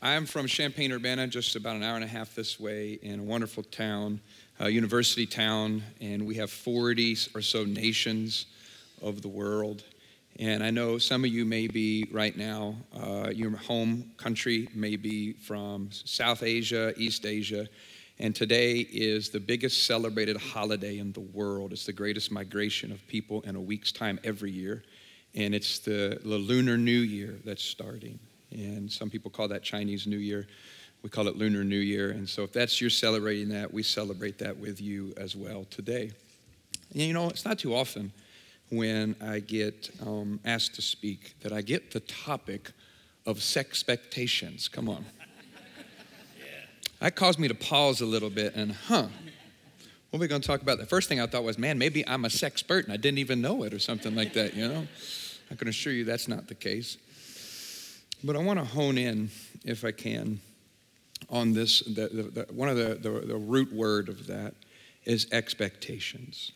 I'm from Champaign Urbana, just about an hour and a half this way, in a wonderful town, a university town, and we have 40 or so nations of the world. And I know some of you may be right now, uh, your home country may be from South Asia, East Asia, and today is the biggest celebrated holiday in the world. It's the greatest migration of people in a week's time every year, and it's the, the Lunar New Year that's starting. And some people call that Chinese New Year. We call it Lunar New Year. And so if that's you're celebrating that, we celebrate that with you as well today. And you know, it's not too often when I get um, asked to speak that I get the topic of sexpectations. Come on. That caused me to pause a little bit and, huh, what are we going to talk about? The first thing I thought was, man, maybe I'm a sexpert and I didn't even know it or something like that, you know? I can assure you that's not the case. But I want to hone in, if I can, on this. The, the, the, one of the, the, root word of that is expectations.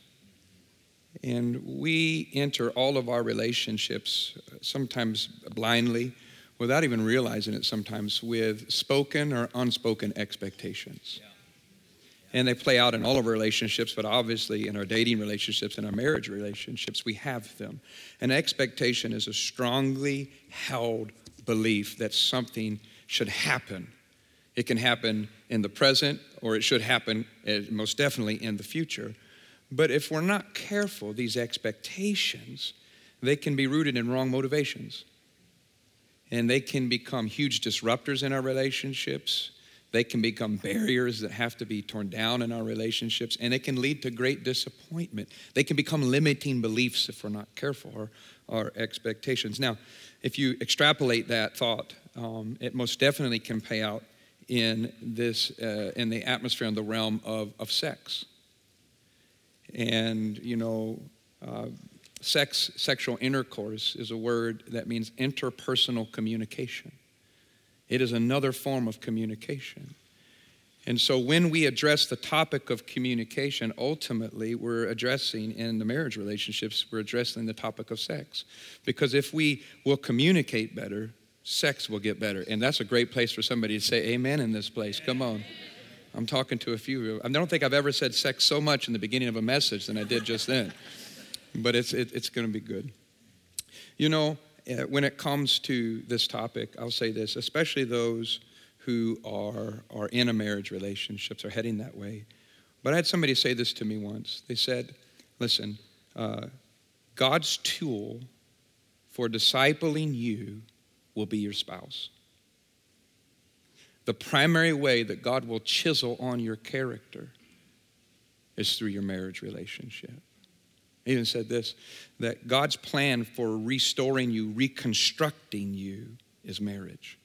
And we enter all of our relationships, uh, sometimes blindly, without even realizing it sometimes, with spoken or unspoken expectations. Yeah. And they play out in all of our relationships, but obviously in our dating relationships and our marriage relationships, we have them. An expectation is a strongly held belief that something should happen. It can happen in the present, or it should happen eh, most definitely in the future. But if we're not careful, these expectations, they can be rooted in wrong motivations. And they can become huge disruptors in our relationships. They can become barriers that have to be torn down in our relationships, and it can lead to great disappointment. They can become limiting beliefs if we're not careful, or our expectations. Now, if you extrapolate that thought, um, it most definitely can pay out in this uh, in the atmosphere in the realm of, of sex. And you know, uh, sex, sexual intercourse is a word that means interpersonal communication. It is another form of communication. And so when we address the topic of communication, ultimately we're addressing in the marriage relationships, we're addressing the topic of sex. Because if we will communicate better, sex will get better. And that's a great place for somebody to say amen in this place. Come on. I'm talking to a few. I don't think I've ever said sex so much in the beginning of a message than I did just then. But it's, it, it's going to be good. You know, when it comes to this topic, I'll say this, especially those who are, are in a marriage relationships are heading that way. But I had somebody say this to me once. They said, listen, uh, God's tool for discipling you will be your spouse. The primary way that God will chisel on your character is through your marriage relationship. He even said this that God's plan for restoring you, reconstructing you, is marriage.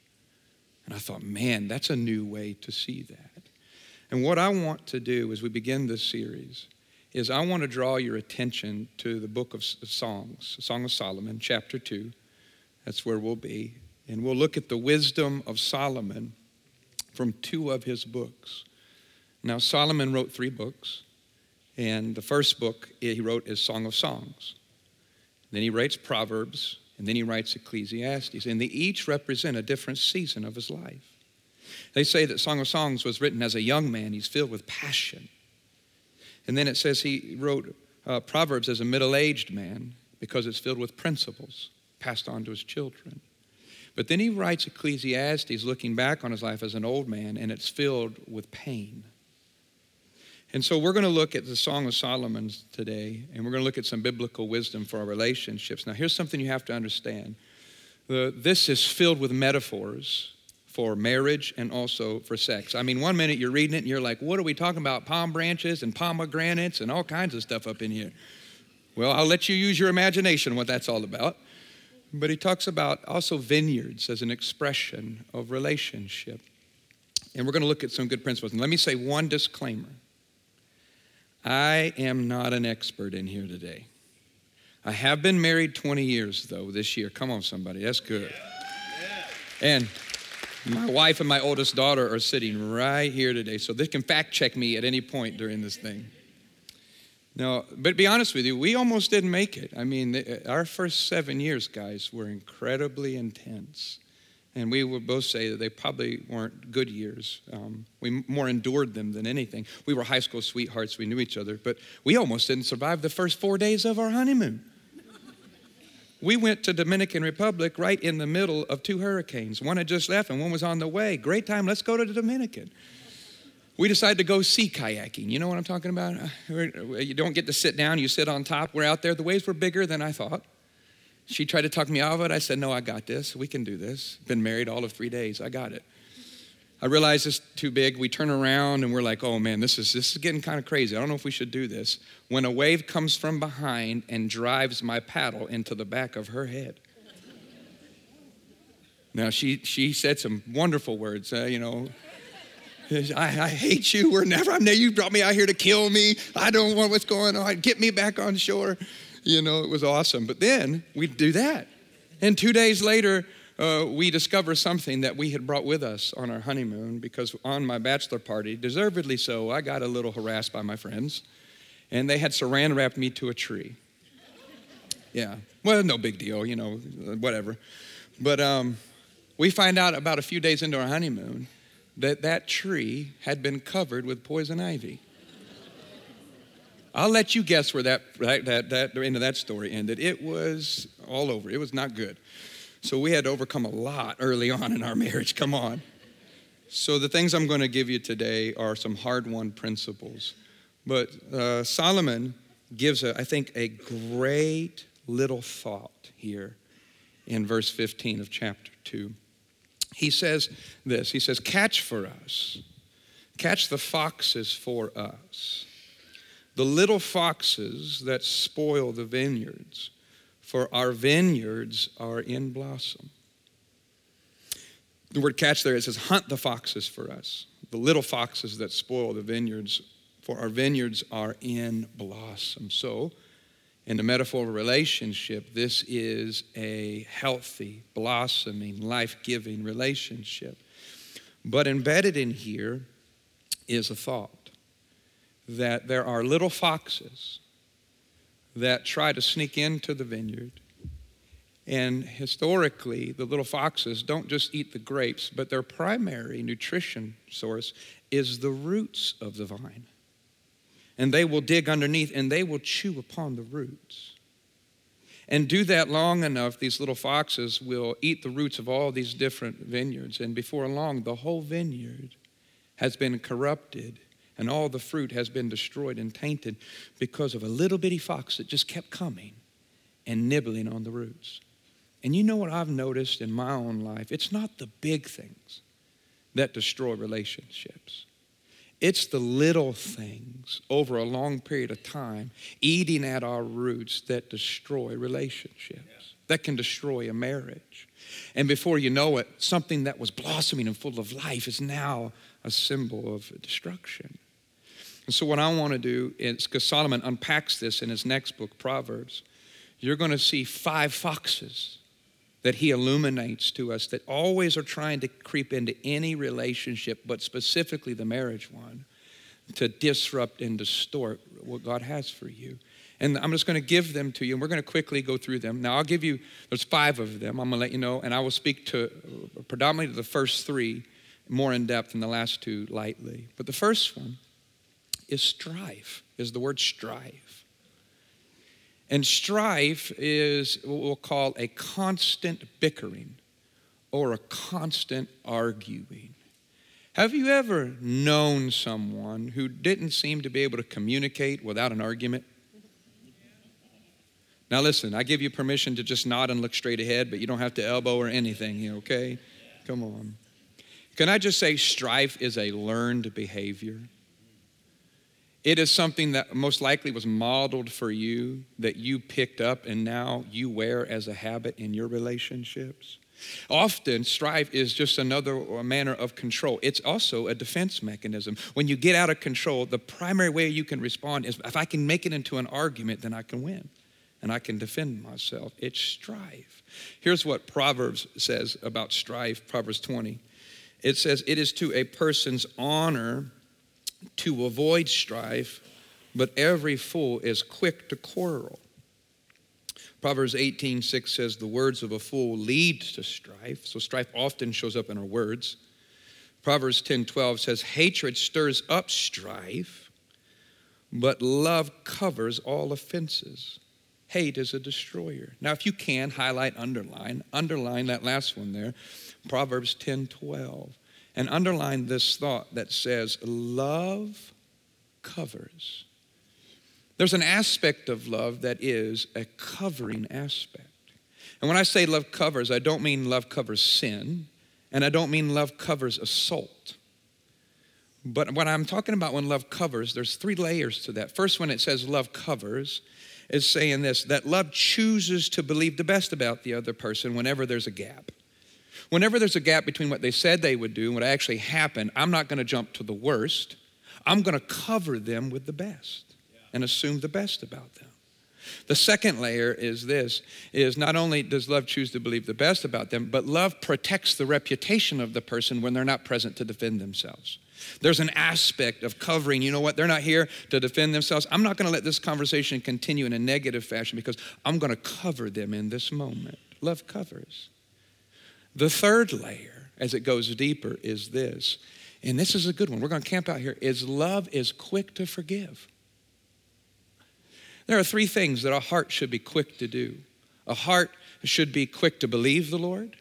And I thought, man, that's a new way to see that. And what I want to do as we begin this series is I want to draw your attention to the book of Songs, Song of Solomon, chapter 2. That's where we'll be. And we'll look at the wisdom of Solomon from two of his books. Now, Solomon wrote three books. And the first book he wrote is Song of Songs. Then he writes Proverbs, and then he writes Ecclesiastes, and they each represent a different season of his life. They say that Song of Songs was written as a young man, he's filled with passion. And then it says he wrote uh, Proverbs as a middle aged man because it's filled with principles passed on to his children. But then he writes Ecclesiastes looking back on his life as an old man, and it's filled with pain. And so we're going to look at the Song of Solomon today, and we're going to look at some biblical wisdom for our relationships. Now, here's something you have to understand the, this is filled with metaphors for marriage and also for sex. I mean, one minute you're reading it and you're like, what are we talking about? Palm branches and pomegranates and all kinds of stuff up in here. Well, I'll let you use your imagination what that's all about. But he talks about also vineyards as an expression of relationship. And we're going to look at some good principles. And let me say one disclaimer I am not an expert in here today. I have been married 20 years, though, this year. Come on, somebody. That's good. And my wife and my oldest daughter are sitting right here today, so they can fact check me at any point during this thing. No, but to be honest with you, we almost didn't make it. I mean, uh, our first seven years, guys, were incredibly intense. And we would both say that they probably weren't good years. Um, we more endured them than anything. We were high school sweethearts, we knew each other, but we almost didn't survive the first four days of our honeymoon. We went to Dominican Republic right in the middle of two hurricanes. One had just left and one was on the way. Great time, let's go to the Dominican. We decided to go sea kayaking. You know what I'm talking about? You don't get to sit down, you sit on top. We're out there. The waves were bigger than I thought. She tried to talk me out of it. I said, No, I got this. We can do this. Been married all of three days. I got it. I realized it's too big. We turn around and we're like, oh man, this is this is getting kind of crazy. I don't know if we should do this. When a wave comes from behind and drives my paddle into the back of her head. Now she she said some wonderful words, uh, you know. I, I, hate you. We're never. I'm. You brought me out here to kill me. I don't want what's going on. Get me back on shore. You know, it was awesome. But then we'd do that, and two days later, uh, we discover something that we had brought with us on our honeymoon because on my bachelor party, deservedly so, I got a little harassed by my friends, and they had saran wrapped me to a tree. Yeah, well, no big deal, you know, whatever. But um, we find out about a few days into our honeymoon that that tree had been covered with poison ivy. I'll let you guess where that, that, that, that end of that story ended. It was all over. It was not good. So we had to overcome a lot early on in our marriage. Come on. So the things I'm going to give you today are some hard won principles. But uh, Solomon gives, a, I think, a great little thought here in verse 15 of chapter 2. He says this He says, Catch for us, catch the foxes for us, the little foxes that spoil the vineyards for our vineyards are in blossom. The word catch there, it says, hunt the foxes for us, the little foxes that spoil the vineyards, for our vineyards are in blossom. So, in the metaphor of relationship, this is a healthy, blossoming, life giving relationship. But embedded in here is a thought that there are little foxes that try to sneak into the vineyard. And historically, the little foxes don't just eat the grapes, but their primary nutrition source is the roots of the vine. And they will dig underneath and they will chew upon the roots. And do that long enough, these little foxes will eat the roots of all these different vineyards. And before long, the whole vineyard has been corrupted and all the fruit has been destroyed and tainted because of a little bitty fox that just kept coming and nibbling on the roots. And you know what I've noticed in my own life? It's not the big things that destroy relationships. It's the little things over a long period of time eating at our roots that destroy relationships, that can destroy a marriage. And before you know it, something that was blossoming and full of life is now a symbol of destruction. And so, what I want to do is because Solomon unpacks this in his next book, Proverbs, you're going to see five foxes that he illuminates to us that always are trying to creep into any relationship, but specifically the marriage one, to disrupt and distort what God has for you. And I'm just going to give them to you, and we're going to quickly go through them. Now, I'll give you, there's five of them. I'm going to let you know, and I will speak to predominantly to the first three more in depth and the last two lightly. But the first one is strife, is the word strife. And strife is what we'll call a constant bickering or a constant arguing. Have you ever known someone who didn't seem to be able to communicate without an argument? Now, listen, I give you permission to just nod and look straight ahead, but you don't have to elbow or anything, okay? Come on. Can I just say strife is a learned behavior? It is something that most likely was modeled for you, that you picked up and now you wear as a habit in your relationships. Often, strife is just another manner of control. It's also a defense mechanism. When you get out of control, the primary way you can respond is if I can make it into an argument, then I can win and I can defend myself. It's strife. Here's what Proverbs says about strife Proverbs 20. It says, It is to a person's honor to avoid strife, but every fool is quick to quarrel. Proverbs 18, 6 says, The words of a fool lead to strife. So strife often shows up in our words. Proverbs 10, 12 says, Hatred stirs up strife, but love covers all offenses. Hate is a destroyer. Now, if you can, highlight, underline, underline that last one there, Proverbs 10, 12, and underline this thought that says, Love covers. There's an aspect of love that is a covering aspect. And when I say love covers, I don't mean love covers sin, and I don't mean love covers assault. But what I'm talking about when love covers, there's three layers to that. First, when it says love covers, is saying this that love chooses to believe the best about the other person whenever there's a gap. Whenever there's a gap between what they said they would do and what actually happened, I'm not going to jump to the worst. I'm going to cover them with the best and assume the best about them. The second layer is this is not only does love choose to believe the best about them, but love protects the reputation of the person when they're not present to defend themselves. There's an aspect of covering. You know what? They're not here to defend themselves. I'm not going to let this conversation continue in a negative fashion because I'm going to cover them in this moment. Love covers. The third layer, as it goes deeper, is this, and this is a good one. We're going to camp out here. Is love is quick to forgive. There are three things that a heart should be quick to do. A heart should be quick to believe the Lord,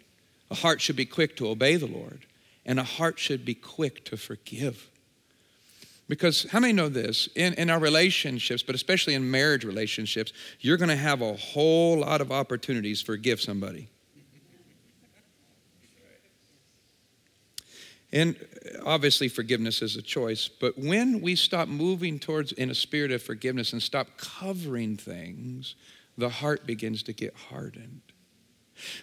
a heart should be quick to obey the Lord, and a heart should be quick to forgive. Because how many know this? In, in our relationships, but especially in marriage relationships, you're going to have a whole lot of opportunities to forgive somebody. And uh, obviously, forgiveness is a choice, but when we stop moving towards in a spirit of forgiveness and stop covering things, the heart begins to get hardened.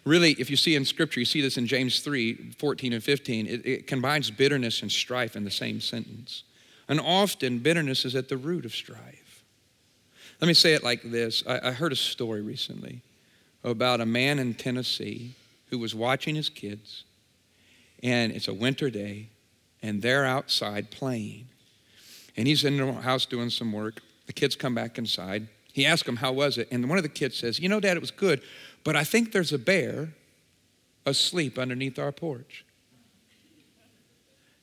Really, if you see in Scripture, you see this in James 3 14 and 15, it, it combines bitterness and strife in the same sentence. And often, bitterness is at the root of strife. Let me say it like this I, I heard a story recently about a man in Tennessee who was watching his kids and it's a winter day, and they're outside playing. And he's in the house doing some work. The kids come back inside. He asks them, How was it? And one of the kids says, You know, Dad, it was good, but I think there's a bear asleep underneath our porch.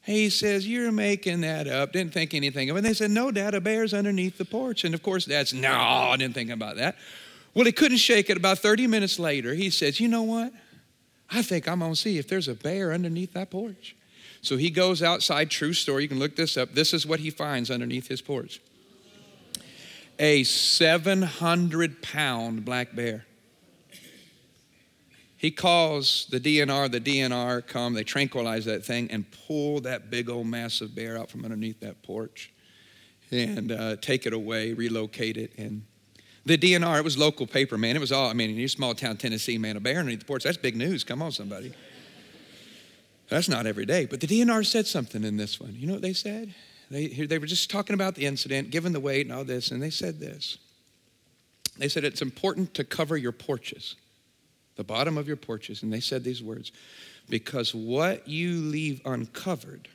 He says, You're making that up. Didn't think anything of it. And they said, No, Dad, a bear's underneath the porch. And of course, Dad's, No, I didn't think about that. Well, he couldn't shake it. About 30 minutes later, he says, You know what? I think I'm going to see if there's a bear underneath that porch. So he goes outside, true story, you can look this up. This is what he finds underneath his porch a 700 pound black bear. He calls the DNR, the DNR come, they tranquilize that thing and pull that big old massive bear out from underneath that porch and uh, take it away, relocate it, and the DNR, it was local paper, man. It was all, I mean, in your small town Tennessee, man, a bear underneath the porch, that's big news. Come on, somebody. That's not every day. But the DNR said something in this one. You know what they said? They, they were just talking about the incident, given the weight and all this, and they said this. They said it's important to cover your porches, the bottom of your porches. And they said these words because what you leave uncovered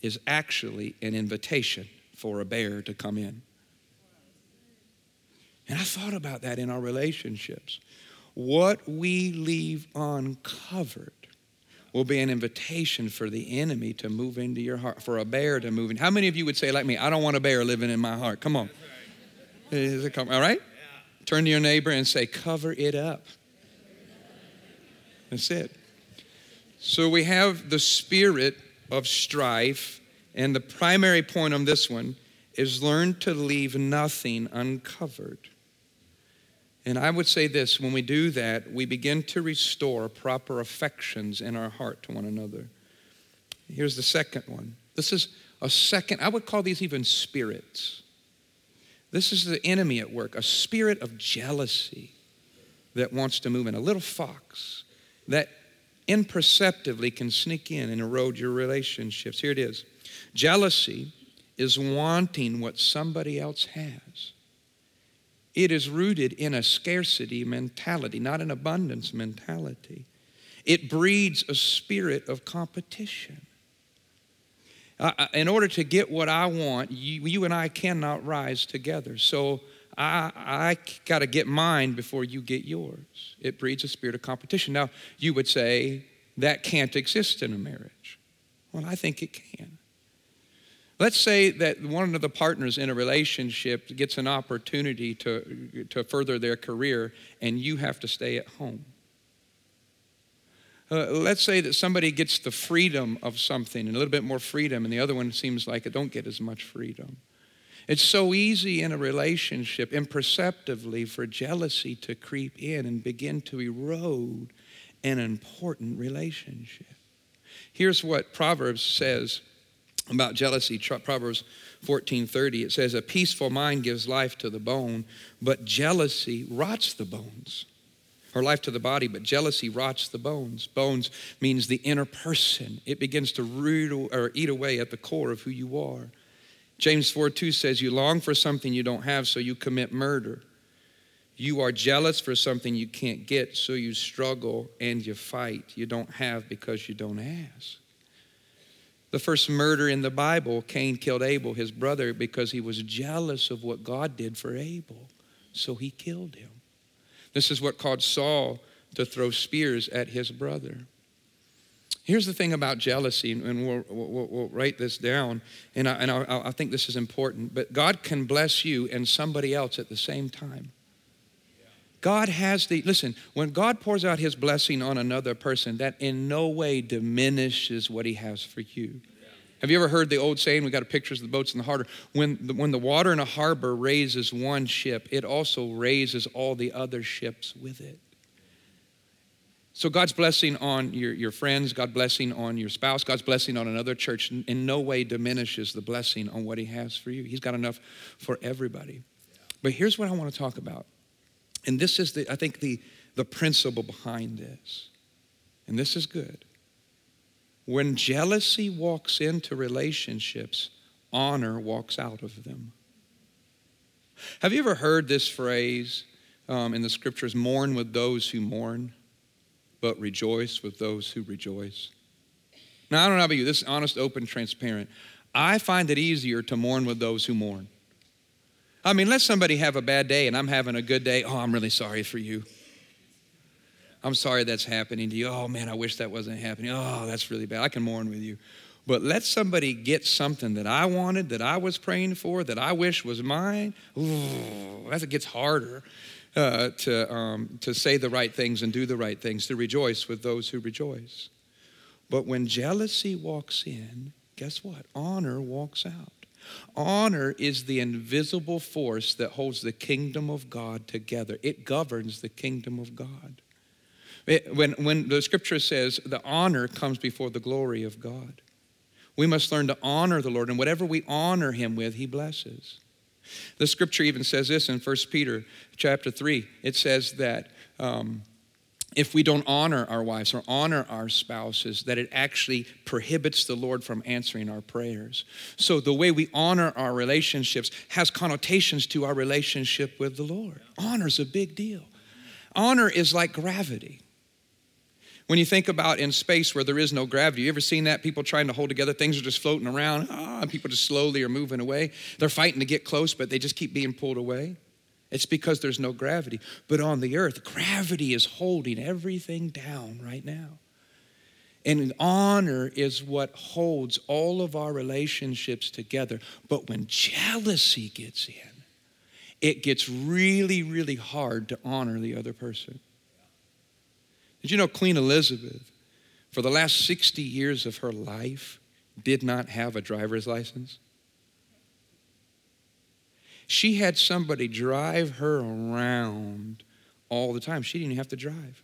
is actually an invitation for a bear to come in. And I thought about that in our relationships. What we leave uncovered will be an invitation for the enemy to move into your heart, for a bear to move in. How many of you would say, like me, I don't want a bear living in my heart? Come on. All right? Turn to your neighbor and say, cover it up. That's it. So we have the spirit of strife, and the primary point on this one is learn to leave nothing uncovered. And I would say this when we do that, we begin to restore proper affections in our heart to one another. Here's the second one. This is a second, I would call these even spirits. This is the enemy at work, a spirit of jealousy that wants to move in, a little fox that imperceptibly can sneak in and erode your relationships. Here it is jealousy is wanting what somebody else has. It is rooted in a scarcity mentality, not an abundance mentality. It breeds a spirit of competition. Uh, in order to get what I want, you, you and I cannot rise together. So I, I got to get mine before you get yours. It breeds a spirit of competition. Now, you would say that can't exist in a marriage. Well, I think it can. Let's say that one of the partners in a relationship gets an opportunity to, to further their career and you have to stay at home. Uh, let's say that somebody gets the freedom of something and a little bit more freedom, and the other one seems like it don't get as much freedom. It's so easy in a relationship, imperceptibly, for jealousy to creep in and begin to erode an important relationship. Here's what Proverbs says about jealousy proverbs 14:30 it says a peaceful mind gives life to the bone but jealousy rots the bones. Or life to the body but jealousy rots the bones. Bones means the inner person. It begins to root or eat away at the core of who you are. James 4 2 says you long for something you don't have so you commit murder. You are jealous for something you can't get so you struggle and you fight. You don't have because you don't ask the first murder in the Bible, Cain killed Abel, his brother, because he was jealous of what God did for Abel. So he killed him. This is what caused Saul to throw spears at his brother. Here's the thing about jealousy, and we'll, we'll, we'll write this down, and, I, and I, I think this is important. But God can bless you and somebody else at the same time. God has the, listen, when God pours out his blessing on another person, that in no way diminishes what he has for you. Have you ever heard the old saying? We got pictures of the boats in the harbor. When the, when the water in a harbor raises one ship, it also raises all the other ships with it. So God's blessing on your, your friends, God's blessing on your spouse, God's blessing on another church in no way diminishes the blessing on what He has for you. He's got enough for everybody. But here's what I want to talk about and this is, the, I think, the, the principle behind this. And this is good. When jealousy walks into relationships, honor walks out of them. Have you ever heard this phrase um, in the scriptures mourn with those who mourn, but rejoice with those who rejoice? Now, I don't know about you, this is honest, open, transparent. I find it easier to mourn with those who mourn. I mean, let somebody have a bad day and I'm having a good day. Oh, I'm really sorry for you. I'm sorry that's happening to you. Oh, man, I wish that wasn't happening. Oh, that's really bad. I can mourn with you. But let somebody get something that I wanted, that I was praying for, that I wish was mine. Ooh, as it gets harder uh, to, um, to say the right things and do the right things, to rejoice with those who rejoice. But when jealousy walks in, guess what? Honor walks out. Honor is the invisible force that holds the kingdom of God together, it governs the kingdom of God. It, when, when the scripture says the honor comes before the glory of God, we must learn to honor the Lord, and whatever we honor him with, he blesses. The scripture even says this in 1 Peter chapter 3. It says that um, if we don't honor our wives or honor our spouses, that it actually prohibits the Lord from answering our prayers. So the way we honor our relationships has connotations to our relationship with the Lord. Honor is a big deal. Honor is like gravity. When you think about in space where there is no gravity, you ever seen that? People trying to hold together, things are just floating around, ah, and people just slowly are moving away. They're fighting to get close, but they just keep being pulled away. It's because there's no gravity. But on the earth, gravity is holding everything down right now. And honor is what holds all of our relationships together. But when jealousy gets in, it gets really, really hard to honor the other person. Did you know Queen Elizabeth, for the last 60 years of her life, did not have a driver's license? She had somebody drive her around all the time. She didn't have to drive.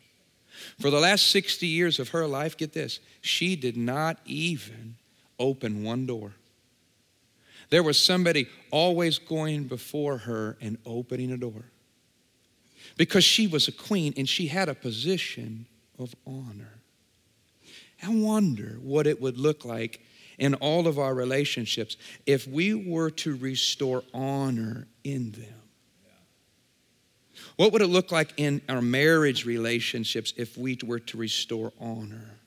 For the last 60 years of her life, get this, she did not even open one door. There was somebody always going before her and opening a door. Because she was a queen and she had a position of honor. I wonder what it would look like in all of our relationships if we were to restore honor in them. What would it look like in our marriage relationships if we were to restore honor?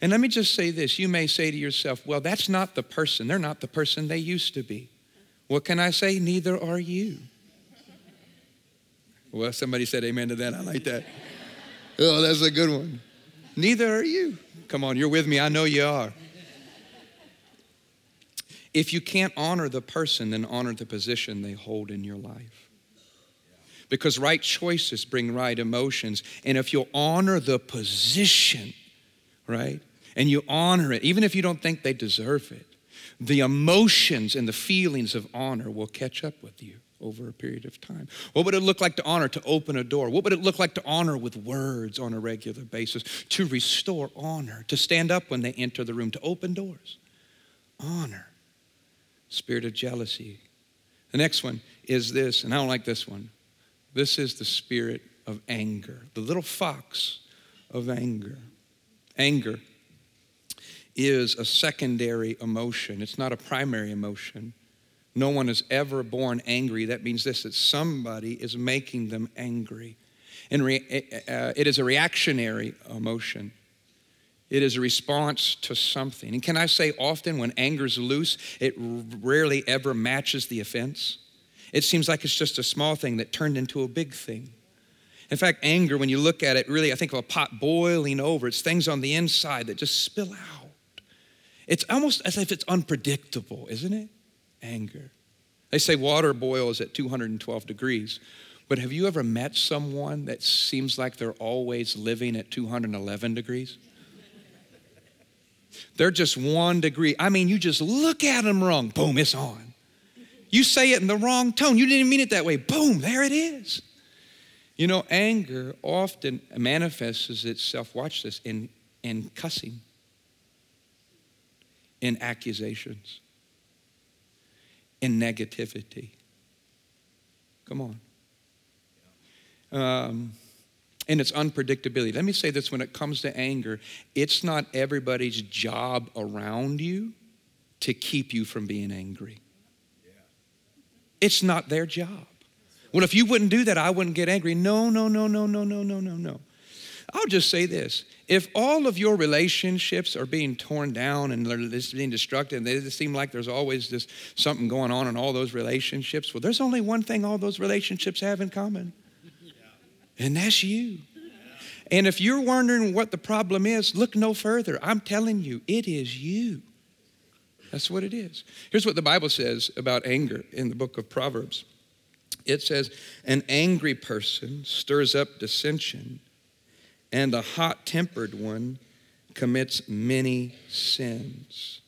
And let me just say this you may say to yourself, well, that's not the person. They're not the person they used to be. What can I say? Neither are you. Well, somebody said amen to that. I like that. oh, that's a good one. Neither are you. Come on, you're with me. I know you are. If you can't honor the person, then honor the position they hold in your life. Because right choices bring right emotions. And if you'll honor the position, right, and you honor it, even if you don't think they deserve it, the emotions and the feelings of honor will catch up with you over a period of time. What would it look like to honor, to open a door? What would it look like to honor with words on a regular basis? To restore honor, to stand up when they enter the room, to open doors. Honor. Spirit of jealousy. The next one is this, and I don't like this one. This is the spirit of anger, the little fox of anger. Anger is a secondary emotion, it's not a primary emotion. No one is ever born angry. That means this that somebody is making them angry. And re- eh, eh, uh, it is a reactionary emotion. It is a response to something. And can I say, often when anger's loose, it rarely ever matches the offense. It seems like it's just a small thing that turned into a big thing. In fact, anger, when you look at it, really, I think of a pot boiling over. It's things on the inside that just spill out. It's almost as if it's unpredictable, isn't it? Anger. They say water boils at 212 degrees, but have you ever met someone that seems like they're always living at 211 degrees? They're just one degree. I mean, you just look at them wrong, boom, it's on. You say it in the wrong tone. You didn't mean it that way. Boom, there it is. You know, anger often manifests itself, watch this, in, in cussing, in accusations, in negativity. Come on. Um, and its unpredictability. Let me say this when it comes to anger, it's not everybody's job around you to keep you from being angry. It's not their job. Well, if you wouldn't do that, I wouldn't get angry. No, no, no, no, no, no, no, no, no. I'll just say this. If all of your relationships are being torn down and they're just being destructive, and they seem like there's always this something going on in all those relationships, well, there's only one thing all those relationships have in common, and that's you. And if you're wondering what the problem is, look no further. I'm telling you, it is you. That's what it is. Here's what the Bible says about anger in the book of Proverbs it says, An angry person stirs up dissension, and a hot tempered one commits many sins.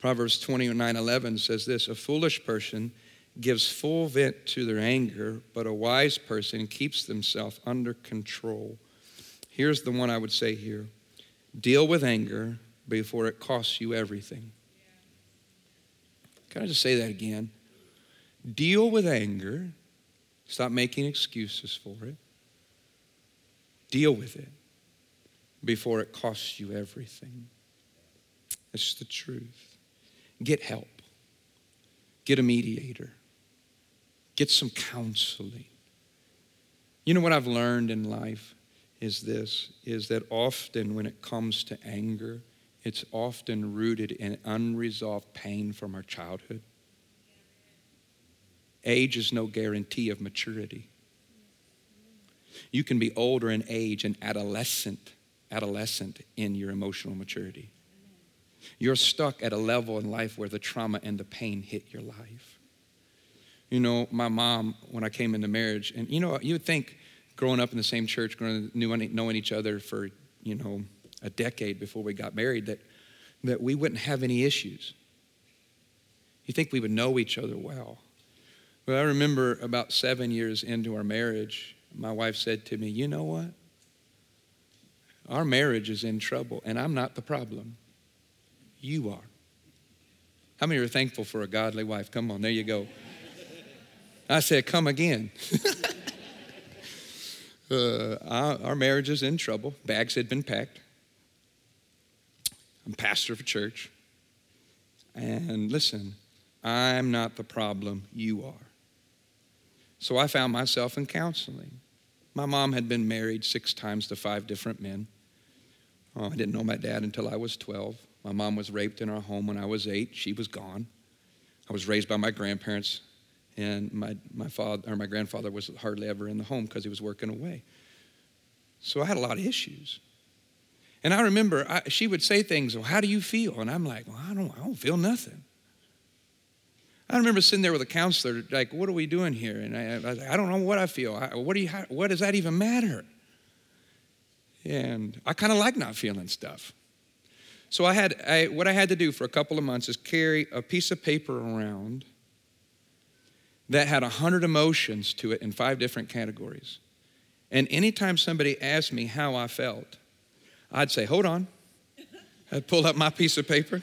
Proverbs 29 11 says this A foolish person gives full vent to their anger, but a wise person keeps themselves under control. Here's the one I would say here deal with anger before it costs you everything. Can I just say that again? Deal with anger. Stop making excuses for it. Deal with it before it costs you everything. It's the truth. Get help. Get a mediator. Get some counseling. You know what I've learned in life is this is that often when it comes to anger, it's often rooted in unresolved pain from our childhood. Age is no guarantee of maturity. You can be older in age and adolescent, adolescent in your emotional maturity. You're stuck at a level in life where the trauma and the pain hit your life. You know, my mom, when I came into marriage, and you know, you would think growing up in the same church, growing, knowing each other for, you know, a decade before we got married that, that we wouldn't have any issues. You think we would know each other well. Well, I remember about seven years into our marriage, my wife said to me, You know what? Our marriage is in trouble, and I'm not the problem. You are. How many are thankful for a godly wife? Come on, there you go. I said, Come again. uh, our, marriage is in trouble. Bags had been packed. I'm pastor of a church. And listen, I'm not the problem, you are. So I found myself in counseling. My mom had been married six times to five different men. Oh, I didn't know my dad until I was 12. My mom was raped in our home when I was eight. She was gone. I was raised by my grandparents And my, my father or my grandfather was hardly ever in the home because he was working away. So I had a lot of issues. And I remember I, she would say things, well, how do you feel? And I'm like, well, I don't, I don't feel nothing. I remember sitting there with a counselor, like, what are we doing here? And I, I was like, I don't know what I feel. I, what, do you, how, what does that even matter? And I kind of like not feeling stuff. So I had, I, what I had to do for a couple of months is carry a piece of paper around that had 100 emotions to it in five different categories. And anytime somebody asked me how I felt, I'd say, hold on. I'd pull up my piece of paper.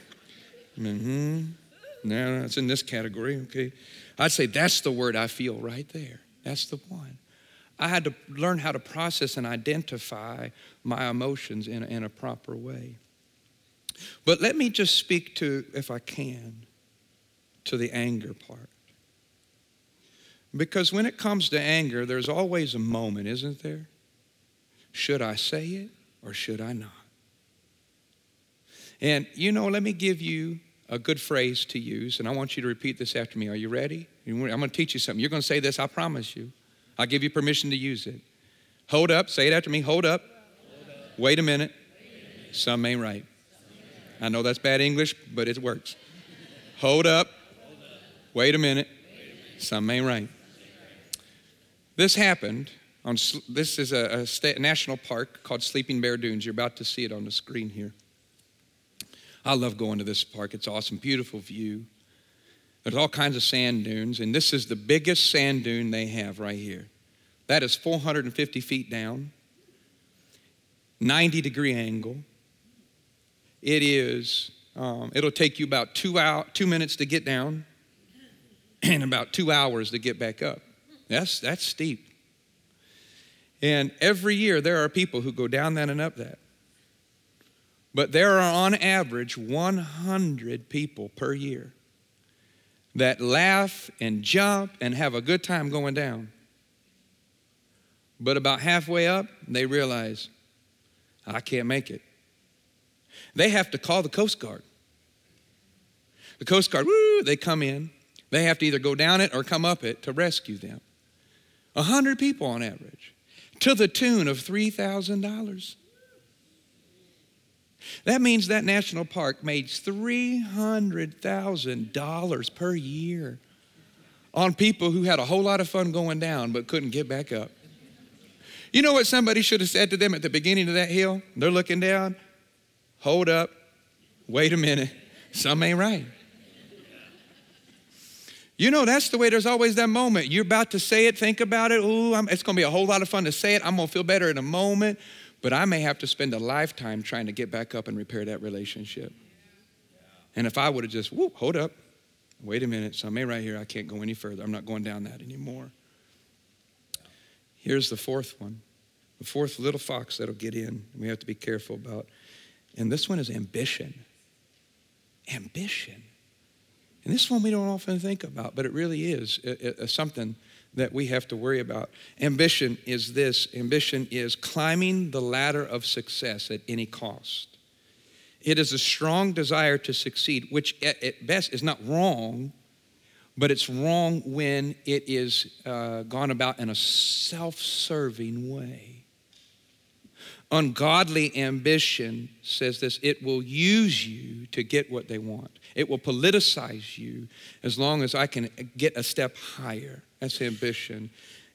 Mm-hmm. No, it's in this category, okay. I'd say, that's the word I feel right there. That's the one. I had to learn how to process and identify my emotions in a, in a proper way. But let me just speak to, if I can, to the anger part. Because when it comes to anger, there's always a moment, isn't there? Should I say it or should I not? And you know, let me give you a good phrase to use, and I want you to repeat this after me. Are you ready? I'm going to teach you something. You're going to say this, I promise you. I'll give you permission to use it. Hold up, say it after me. Hold up. Hold up. Wait a minute. Wait a minute. Some ain't right. I know that's bad English, but it works. Hold up. Wait a minute. Some ain't right. This happened on, this is a, a state, national park called Sleeping Bear Dunes. You're about to see it on the screen here. I love going to this park. It's awesome, beautiful view. There's all kinds of sand dunes, and this is the biggest sand dune they have right here. That is 450 feet down, 90 degree angle. It is, um, it'll take you about two, hour, two minutes to get down and about two hours to get back up. That's, that's steep. And every year there are people who go down that and up that. But there are on average 100 people per year that laugh and jump and have a good time going down. But about halfway up, they realize, I can't make it. They have to call the Coast Guard. The Coast Guard, woo, they come in. They have to either go down it or come up it to rescue them. A hundred people on average, to the tune of $3,000. That means that national park made $300,000 per year on people who had a whole lot of fun going down but couldn't get back up. You know what somebody should have said to them at the beginning of that hill? They're looking down. Hold up. Wait a minute. Some ain't right. You know, that's the way there's always that moment. You're about to say it, think about it. Ooh, I'm, it's going to be a whole lot of fun to say it. I'm going to feel better in a moment. But I may have to spend a lifetime trying to get back up and repair that relationship. And if I would have just, whoop, hold up, wait a minute, so I'm right here, I can't go any further. I'm not going down that anymore. Here's the fourth one the fourth little fox that'll get in, we have to be careful about. And this one is ambition. Ambition. And this one we don't often think about, but it really is uh, uh, uh, something that we have to worry about. Ambition is this ambition is climbing the ladder of success at any cost. It is a strong desire to succeed, which at best is not wrong, but it's wrong when it is uh, gone about in a self serving way. Ungodly ambition says this it will use you to get what they want. It will politicize you as long as I can get a step higher. That's ambition.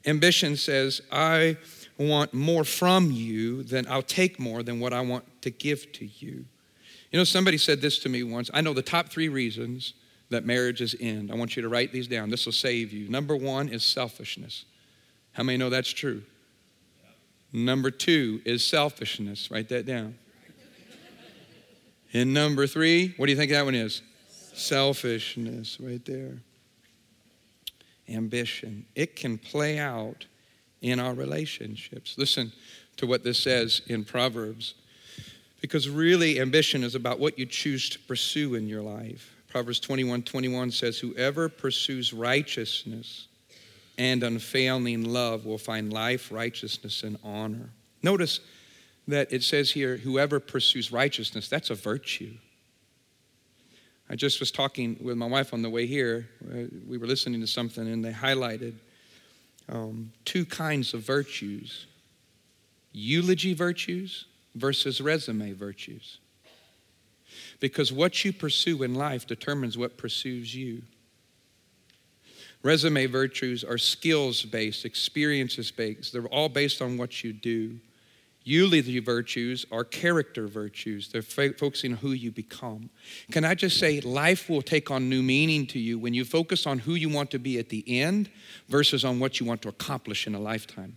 Ambition says, I want more from you than I'll take more than what I want to give to you. You know, somebody said this to me once. I know the top three reasons that marriages end. I want you to write these down. This will save you. Number one is selfishness. How many know that's true? Number two is selfishness. Write that down. And number three, what do you think that one is? Selfishness, right there. Ambition. It can play out in our relationships. Listen to what this says in Proverbs. Because really, ambition is about what you choose to pursue in your life. Proverbs 21 21 says, Whoever pursues righteousness and unfailing love will find life, righteousness, and honor. Notice that it says here, whoever pursues righteousness, that's a virtue. I just was talking with my wife on the way here. We were listening to something, and they highlighted um, two kinds of virtues eulogy virtues versus resume virtues. Because what you pursue in life determines what pursues you. Resume virtues are skills based, experiences based. They're all based on what you do. Eulogy virtues are character virtues. They're fo- focusing on who you become. Can I just say, life will take on new meaning to you when you focus on who you want to be at the end versus on what you want to accomplish in a lifetime.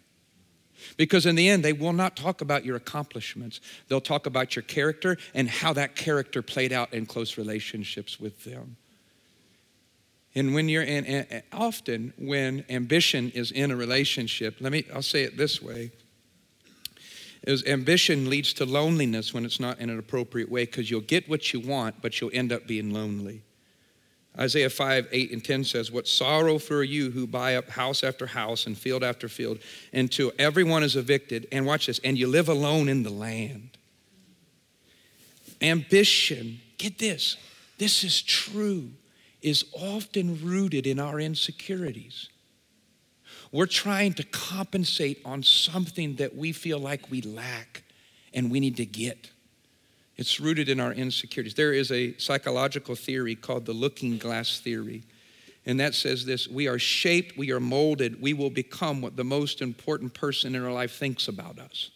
Because in the end, they will not talk about your accomplishments. They'll talk about your character and how that character played out in close relationships with them. And when you're in, often when ambition is in a relationship, let me, I'll say it this way. Is ambition leads to loneliness when it's not in an appropriate way because you'll get what you want, but you'll end up being lonely. Isaiah 5, 8, and 10 says, What sorrow for you who buy up house after house and field after field until everyone is evicted. And watch this, and you live alone in the land. Ambition, get this, this is true, is often rooted in our insecurities. We're trying to compensate on something that we feel like we lack and we need to get. It's rooted in our insecurities. There is a psychological theory called the looking glass theory. And that says this we are shaped, we are molded, we will become what the most important person in our life thinks about us.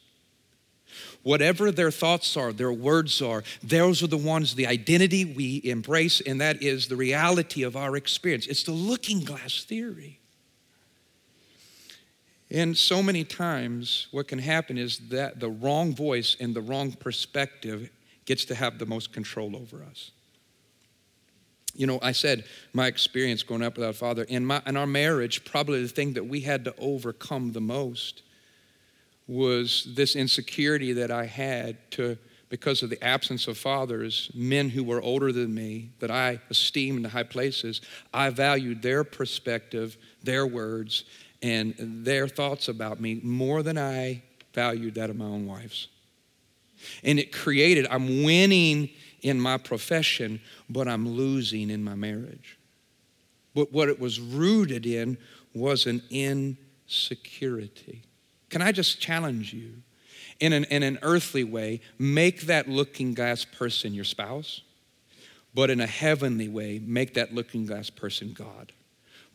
Whatever their thoughts are, their words are, those are the ones, the identity we embrace, and that is the reality of our experience. It's the looking glass theory. And so many times, what can happen is that the wrong voice and the wrong perspective gets to have the most control over us. You know, I said my experience growing up without a father, in, my, in our marriage, probably the thing that we had to overcome the most was this insecurity that I had to, because of the absence of fathers, men who were older than me, that I esteemed in the high places. I valued their perspective, their words, and their thoughts about me more than I valued that of my own wife's. And it created, I'm winning in my profession, but I'm losing in my marriage. But what it was rooted in was an insecurity. Can I just challenge you? In an, in an earthly way, make that looking glass person your spouse, but in a heavenly way, make that looking glass person God.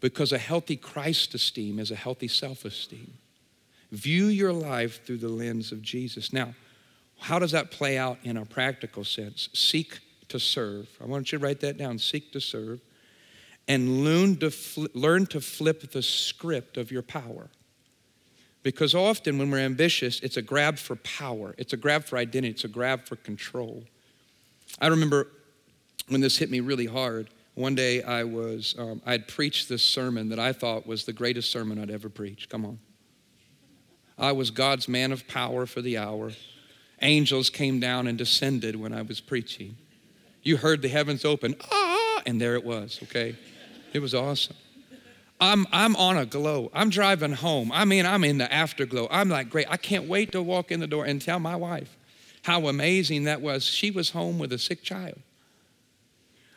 Because a healthy Christ esteem is a healthy self esteem. View your life through the lens of Jesus. Now, how does that play out in a practical sense? Seek to serve. I want you to write that down. Seek to serve. And learn to, fl- learn to flip the script of your power. Because often when we're ambitious, it's a grab for power, it's a grab for identity, it's a grab for control. I remember when this hit me really hard. One day I was, um, I'd preached this sermon that I thought was the greatest sermon I'd ever preached. Come on. I was God's man of power for the hour angels came down and descended when I was preaching. You heard the heavens open, ah, and there it was, okay? It was awesome. I'm, I'm on a glow. I'm driving home. I mean, I'm in the afterglow. I'm like, great. I can't wait to walk in the door and tell my wife how amazing that was. She was home with a sick child.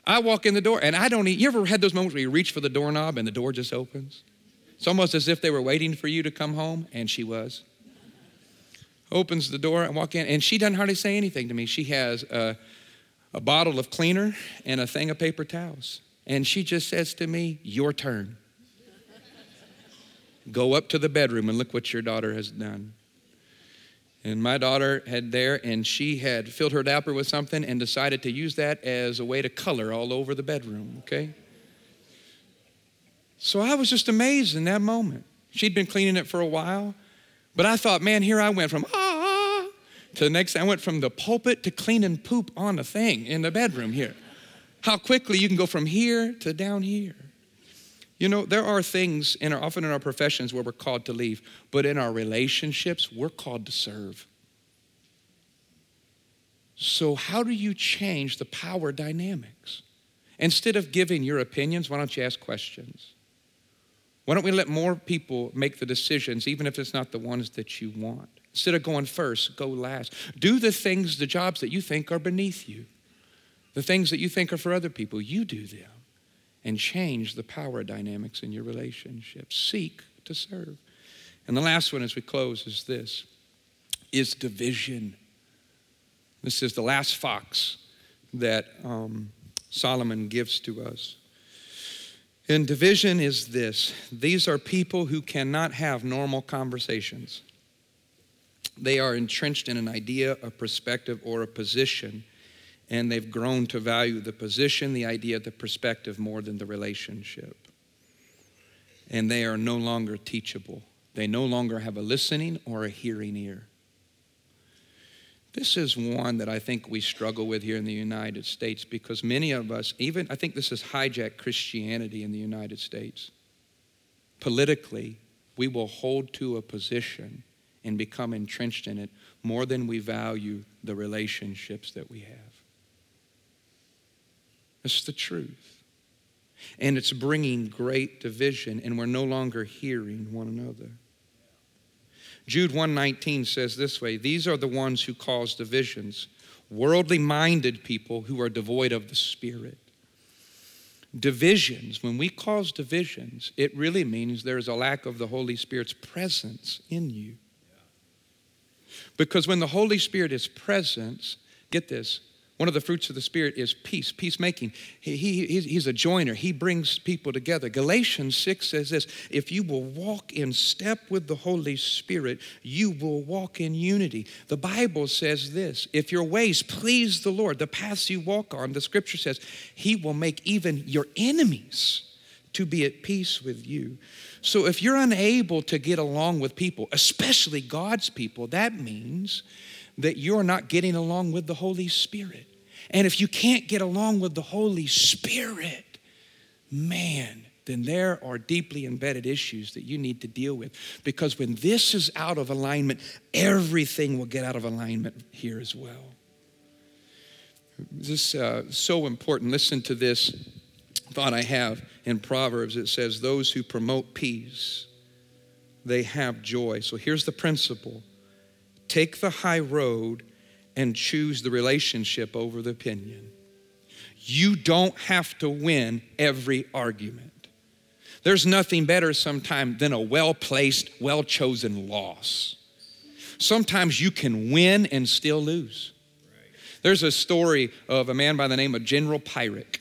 I walk in the door and I don't, you ever had those moments where you reach for the doorknob and the door just opens? It's almost as if they were waiting for you to come home, and she was opens the door and walk in, and she doesn't hardly say anything to me. She has a, a bottle of cleaner and a thing of paper towels. And she just says to me, Your turn. Go up to the bedroom and look what your daughter has done. And my daughter had there, and she had filled her diaper with something and decided to use that as a way to color all over the bedroom, okay? So I was just amazed in that moment. She'd been cleaning it for a while. But I thought, man, here I went from ah to the next. I went from the pulpit to cleaning poop on a thing in the bedroom here. How quickly you can go from here to down here. You know, there are things in our, often in our professions where we're called to leave, but in our relationships, we're called to serve. So, how do you change the power dynamics? Instead of giving your opinions, why don't you ask questions? Why don't we let more people make the decisions, even if it's not the ones that you want? Instead of going first, go last. Do the things, the jobs that you think are beneath you. The things that you think are for other people, you do them and change the power dynamics in your relationship. Seek to serve. And the last one as we close is this is division. This is the last fox that um, Solomon gives to us. And division is this these are people who cannot have normal conversations. They are entrenched in an idea, a perspective, or a position, and they've grown to value the position, the idea, the perspective more than the relationship. And they are no longer teachable. They no longer have a listening or a hearing ear. This is one that I think we struggle with here in the United States because many of us, even, I think this has hijacked Christianity in the United States. Politically, we will hold to a position and become entrenched in it more than we value the relationships that we have. It's the truth. And it's bringing great division, and we're no longer hearing one another. Jude 119 says this way These are the ones who cause divisions, worldly minded people who are devoid of the Spirit. Divisions, when we cause divisions, it really means there's a lack of the Holy Spirit's presence in you. Because when the Holy Spirit is present, get this, one of the fruits of the Spirit is peace, peacemaking. He, he, he's a joiner, he brings people together. Galatians 6 says this if you will walk in step with the Holy Spirit, you will walk in unity. The Bible says this if your ways please the Lord, the paths you walk on, the scripture says, he will make even your enemies to be at peace with you. So if you're unable to get along with people, especially God's people, that means that you're not getting along with the Holy Spirit. And if you can't get along with the Holy Spirit, man, then there are deeply embedded issues that you need to deal with. Because when this is out of alignment, everything will get out of alignment here as well. This is uh, so important. Listen to this thought I have in Proverbs. It says, Those who promote peace, they have joy. So here's the principle Take the high road and choose the relationship over the opinion. You don't have to win every argument. There's nothing better sometimes than a well placed, well chosen loss. Sometimes you can win and still lose. There's a story of a man by the name of General Pyrrhic.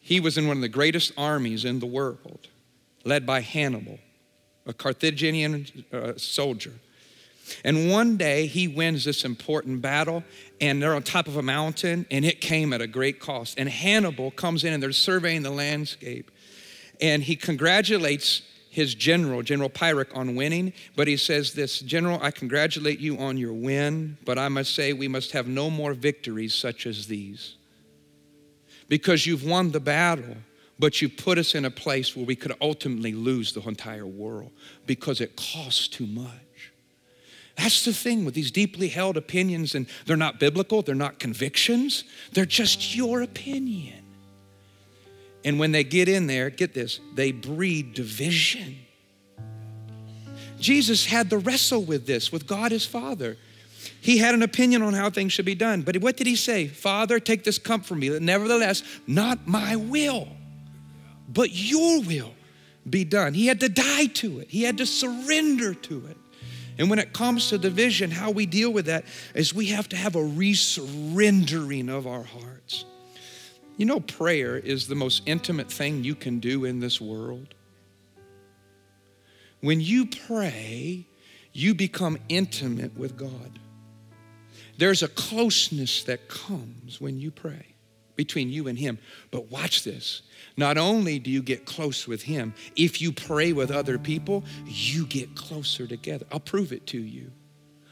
He was in one of the greatest armies in the world, led by Hannibal, a Carthaginian uh, soldier. And one day he wins this important battle, and they're on top of a mountain, and it came at a great cost. And Hannibal comes in and they're surveying the landscape, and he congratulates his general, General Pyrrhic, on winning, but he says this General, I congratulate you on your win, but I must say we must have no more victories such as these. Because you've won the battle, but you put us in a place where we could ultimately lose the entire world because it costs too much. That's the thing with these deeply held opinions, and they're not biblical, they're not convictions, they're just your opinion. And when they get in there, get this, they breed division. Jesus had to wrestle with this, with God his Father. He had an opinion on how things should be done. But what did he say? Father, take this cup from me. Nevertheless, not my will, but your will be done. He had to die to it, he had to surrender to it. And when it comes to division, how we deal with that is we have to have a resurrendering of our hearts. You know, prayer is the most intimate thing you can do in this world. When you pray, you become intimate with God. There's a closeness that comes when you pray between you and Him. But watch this not only do you get close with Him, if you pray with other people, you get closer together. I'll prove it to you.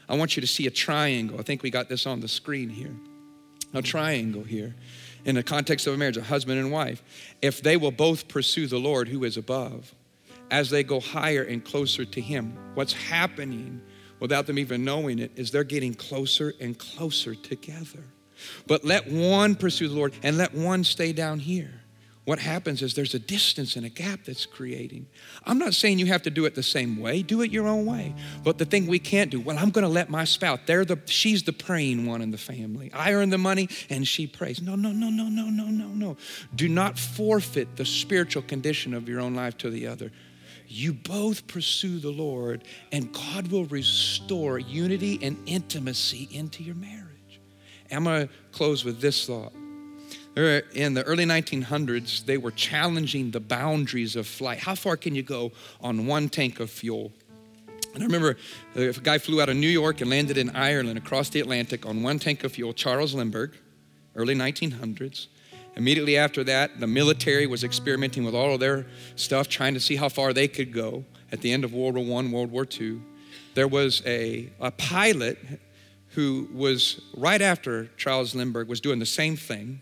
I want you to see a triangle. I think we got this on the screen here. A triangle here in the context of a marriage, a husband and wife. If they will both pursue the Lord who is above, as they go higher and closer to Him, what's happening without them even knowing it is they're getting closer and closer together. But let one pursue the Lord and let one stay down here. what happens is there's a distance and a gap that's creating. I'm not saying you have to do it the same way, do it your own way. But the thing we can't do, well, I'm going to let my spouse, they're the, she's the praying one in the family. I earn the money and she prays. No, no, no, no, no, no, no, no. Do not forfeit the spiritual condition of your own life to the other. You both pursue the Lord, and God will restore unity and intimacy into your marriage. I'm going to close with this thought in the early 1900s, they were challenging the boundaries of flight. How far can you go on one tank of fuel? And I remember uh, a guy flew out of New York and landed in Ireland across the Atlantic on one tank of fuel, Charles Lindbergh, early 1900s. Immediately after that, the military was experimenting with all of their stuff, trying to see how far they could go. At the end of World War I, World War II, there was a, a pilot who was right after Charles Lindbergh was doing the same thing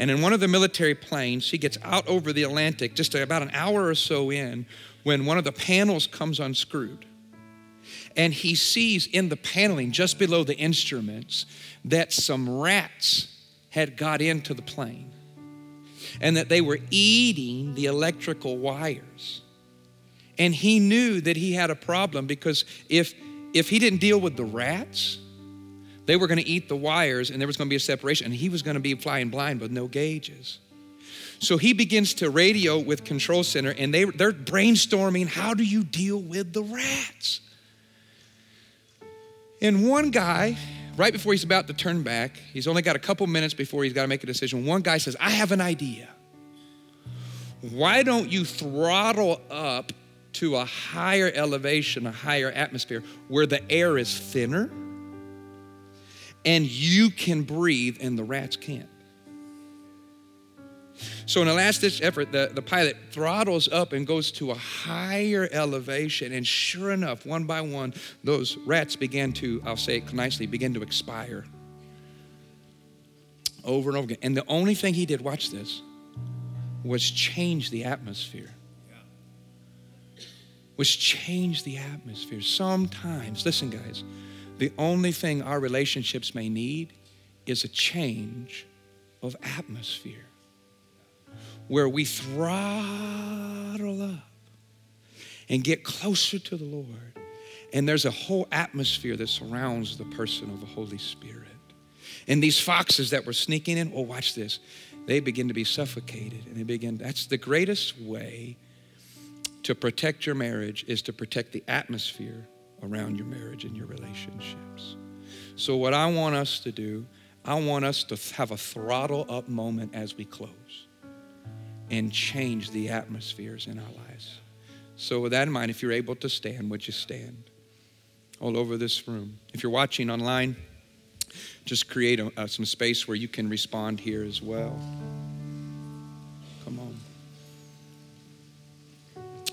and in one of the military planes, he gets out over the Atlantic just about an hour or so in when one of the panels comes unscrewed. And he sees in the paneling, just below the instruments, that some rats had got into the plane and that they were eating the electrical wires. And he knew that he had a problem because if, if he didn't deal with the rats, they were going to eat the wires and there was going to be a separation, and he was going to be flying blind with no gauges. So he begins to radio with Control Center, and they, they're brainstorming how do you deal with the rats? And one guy, right before he's about to turn back, he's only got a couple minutes before he's got to make a decision. One guy says, I have an idea. Why don't you throttle up to a higher elevation, a higher atmosphere where the air is thinner? And you can breathe and the rats can't. So, in a last ditch effort, the, the pilot throttles up and goes to a higher elevation. And sure enough, one by one, those rats began to, I'll say it nicely, begin to expire over and over again. And the only thing he did, watch this, was change the atmosphere. Was change the atmosphere. Sometimes, listen, guys, the only thing our relationships may need is a change of atmosphere where we throttle up and get closer to the Lord. And there's a whole atmosphere that surrounds the person of the Holy Spirit. And these foxes that were sneaking in, oh, watch this, they begin to be suffocated. And they begin, that's the greatest way to protect your marriage is to protect the atmosphere around your marriage and your relationships. So, what I want us to do, I want us to have a throttle up moment as we close and change the atmospheres in our lives. So, with that in mind, if you're able to stand, would you stand all over this room? If you're watching online, just create a, uh, some space where you can respond here as well.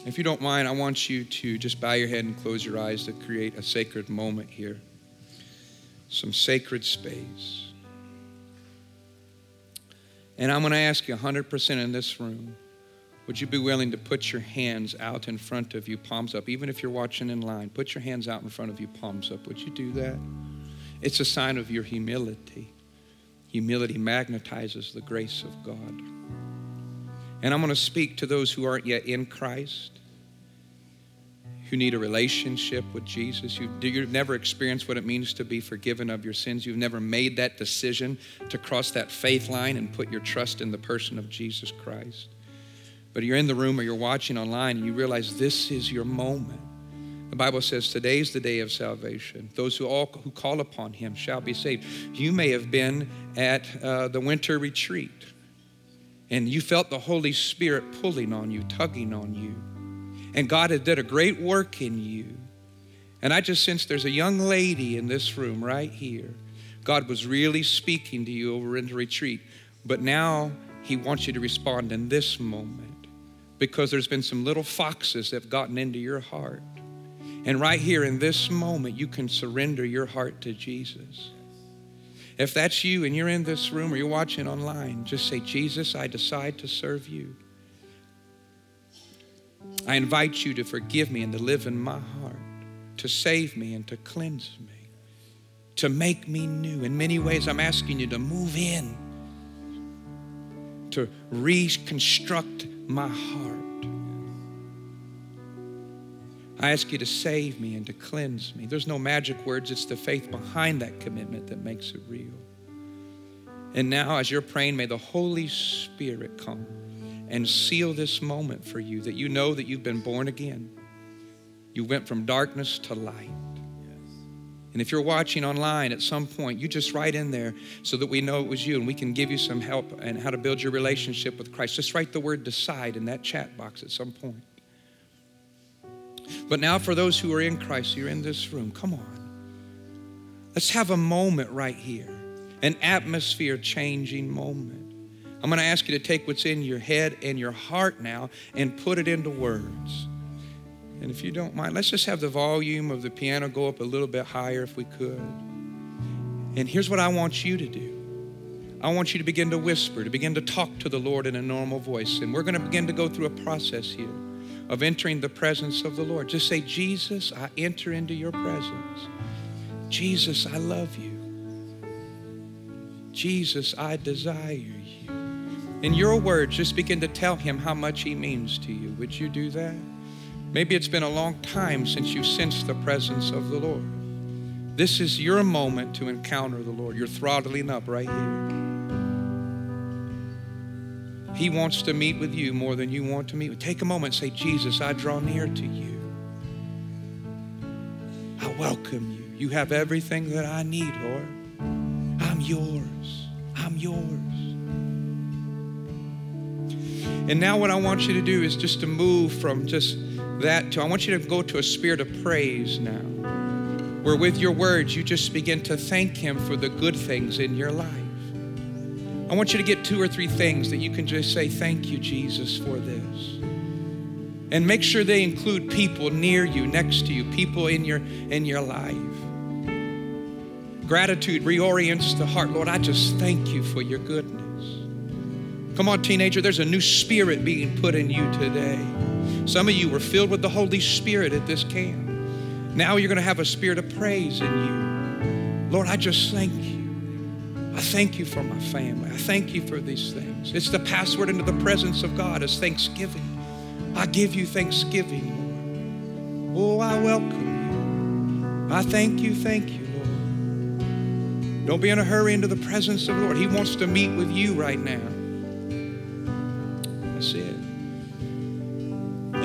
If you don't mind, I want you to just bow your head and close your eyes to create a sacred moment here. Some sacred space. And I'm going to ask you 100% in this room would you be willing to put your hands out in front of you, palms up? Even if you're watching in line, put your hands out in front of you, palms up. Would you do that? It's a sign of your humility. Humility magnetizes the grace of God. And I'm going to speak to those who aren't yet in Christ who need a relationship with Jesus. You've, you've never experienced what it means to be forgiven of your sins. You've never made that decision to cross that faith line and put your trust in the person of Jesus Christ. But you're in the room or you're watching online and you realize this is your moment. The Bible says today is the day of salvation. Those who all who call upon him shall be saved. You may have been at uh, the winter retreat and you felt the Holy Spirit pulling on you, tugging on you and God had did a great work in you. And I just sense there's a young lady in this room right here. God was really speaking to you over in the retreat, but now He wants you to respond in this moment because there's been some little foxes that have gotten into your heart. And right here in this moment, you can surrender your heart to Jesus. If that's you and you're in this room or you're watching online, just say, Jesus, I decide to serve you. I invite you to forgive me and to live in my heart, to save me and to cleanse me, to make me new. In many ways, I'm asking you to move in, to reconstruct my heart. I ask you to save me and to cleanse me. There's no magic words, it's the faith behind that commitment that makes it real. And now, as you're praying, may the Holy Spirit come and seal this moment for you that you know that you've been born again. You went from darkness to light. And if you're watching online at some point, you just write in there so that we know it was you and we can give you some help and how to build your relationship with Christ. Just write the word decide in that chat box at some point. But now, for those who are in Christ, you're in this room, come on. Let's have a moment right here, an atmosphere changing moment. I'm going to ask you to take what's in your head and your heart now and put it into words. And if you don't mind, let's just have the volume of the piano go up a little bit higher if we could. And here's what I want you to do I want you to begin to whisper, to begin to talk to the Lord in a normal voice. And we're going to begin to go through a process here of entering the presence of the Lord. Just say, Jesus, I enter into your presence. Jesus, I love you. Jesus, I desire you. In your words, just begin to tell him how much he means to you. Would you do that? Maybe it's been a long time since you sensed the presence of the Lord. This is your moment to encounter the Lord. You're throttling up right here. He wants to meet with you more than you want to meet with. Take a moment say, Jesus, I draw near to you. I welcome you. You have everything that I need, Lord. I'm yours. I'm yours. And now, what I want you to do is just to move from just that to, I want you to go to a spirit of praise now, where with your words, you just begin to thank Him for the good things in your life. I want you to get two or three things that you can just say, Thank you, Jesus, for this. And make sure they include people near you, next to you, people in your in your life. Gratitude reorients the heart. Lord, I just thank you for your goodness. Come on, teenager, there's a new spirit being put in you today. Some of you were filled with the Holy Spirit at this camp. Now you're going to have a spirit of praise in you. Lord, I just thank you. I thank you for my family. I thank you for these things. It's the password into the presence of God is thanksgiving. I give you thanksgiving, Lord. Oh, I welcome you. I thank you, thank you, Lord. Don't be in a hurry into the presence of the Lord. He wants to meet with you right now. That's it.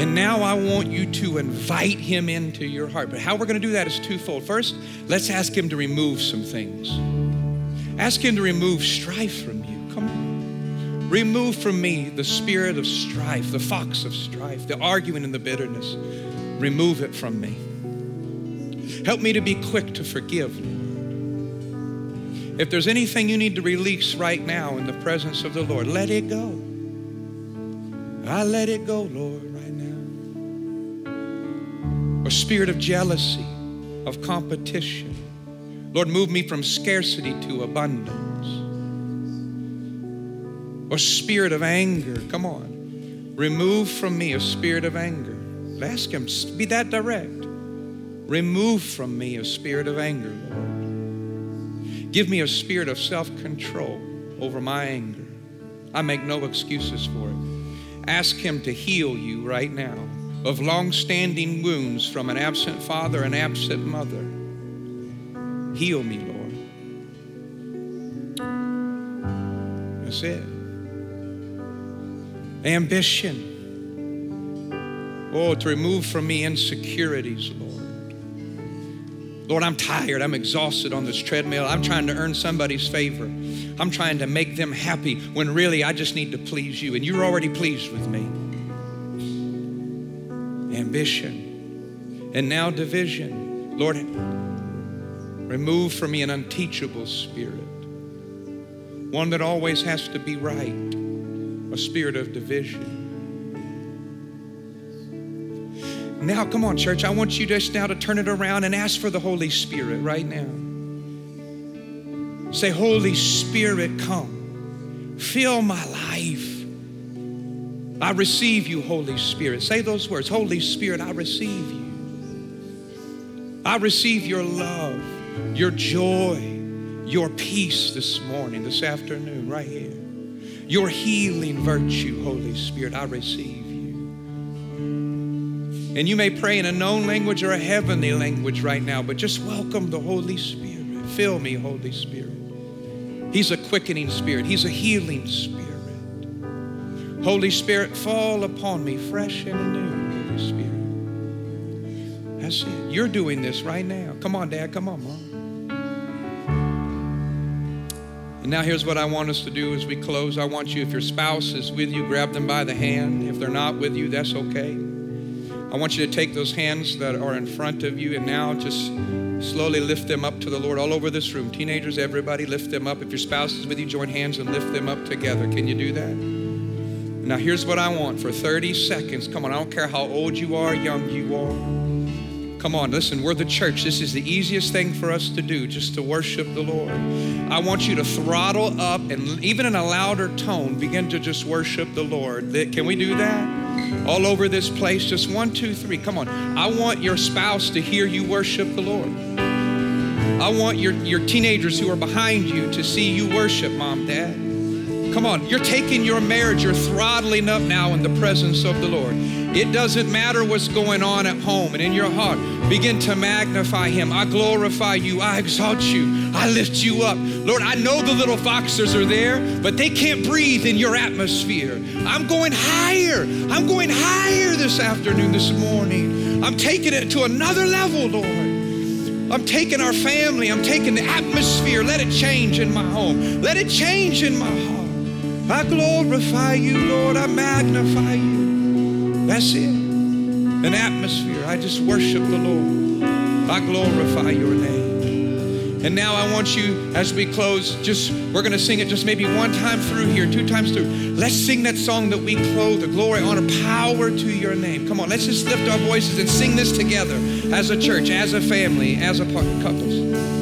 And now I want you to invite him into your heart. But how we're going to do that is twofold. First, let's ask him to remove some things. Ask him to remove strife from you. Come on. Remove from me the spirit of strife, the fox of strife, the arguing and the bitterness. Remove it from me. Help me to be quick to forgive, Lord. If there's anything you need to release right now in the presence of the Lord, let it go. I let it go, Lord, right now. A spirit of jealousy, of competition. Lord, move me from scarcity to abundance. Or spirit of anger. Come on. Remove from me a spirit of anger. Ask Him, be that direct. Remove from me a spirit of anger, Lord. Give me a spirit of self control over my anger. I make no excuses for it. Ask Him to heal you right now of long standing wounds from an absent father and absent mother. Heal me, Lord. That's it. Ambition. Oh, to remove from me insecurities, Lord. Lord, I'm tired. I'm exhausted on this treadmill. I'm trying to earn somebody's favor. I'm trying to make them happy when really I just need to please you, and you're already pleased with me. Ambition. And now division. Lord, remove from me an unteachable spirit, one that always has to be right, a spirit of division. Now, come on, church. I want you just now to turn it around and ask for the Holy Spirit right now. Say, Holy Spirit, come. Fill my life. I receive you, Holy Spirit. Say those words Holy Spirit, I receive you. I receive your love, your joy, your peace this morning, this afternoon, right here. your healing virtue, Holy Spirit. I receive you. And you may pray in a known language or a heavenly language right now, but just welcome the Holy Spirit. Fill me, Holy Spirit. He's a quickening spirit, He's a healing spirit. Holy Spirit, fall upon me fresh and new, Holy Spirit. That's it. You're doing this right now. Come on, Dad. Come on, Mom. And now here's what I want us to do as we close. I want you, if your spouse is with you, grab them by the hand. If they're not with you, that's okay. I want you to take those hands that are in front of you and now just slowly lift them up to the Lord all over this room. Teenagers, everybody, lift them up. If your spouse is with you, join hands and lift them up together. Can you do that? Now, here's what I want for 30 seconds. Come on, I don't care how old you are, young you are. Come on, listen, we're the church. This is the easiest thing for us to do, just to worship the Lord. I want you to throttle up and even in a louder tone, begin to just worship the Lord. Can we do that? All over this place, just one, two, three. Come on. I want your spouse to hear you worship the Lord. I want your, your teenagers who are behind you to see you worship, mom, dad. Come on, you're taking your marriage, you're throttling up now in the presence of the Lord. It doesn't matter what's going on at home and in your heart. Begin to magnify Him. I glorify you. I exalt you. I lift you up. Lord, I know the little foxes are there, but they can't breathe in your atmosphere. I'm going higher. I'm going higher this afternoon, this morning. I'm taking it to another level, Lord. I'm taking our family, I'm taking the atmosphere. Let it change in my home. Let it change in my heart. I glorify you, Lord. I magnify you. That's it. An atmosphere. I just worship the Lord. I glorify your name. And now I want you, as we close, just we're going to sing it just maybe one time through here, two times through. Let's sing that song that we clothe the glory, honor, power to your name. Come on, let's just lift our voices and sing this together as a church, as a family, as a couples.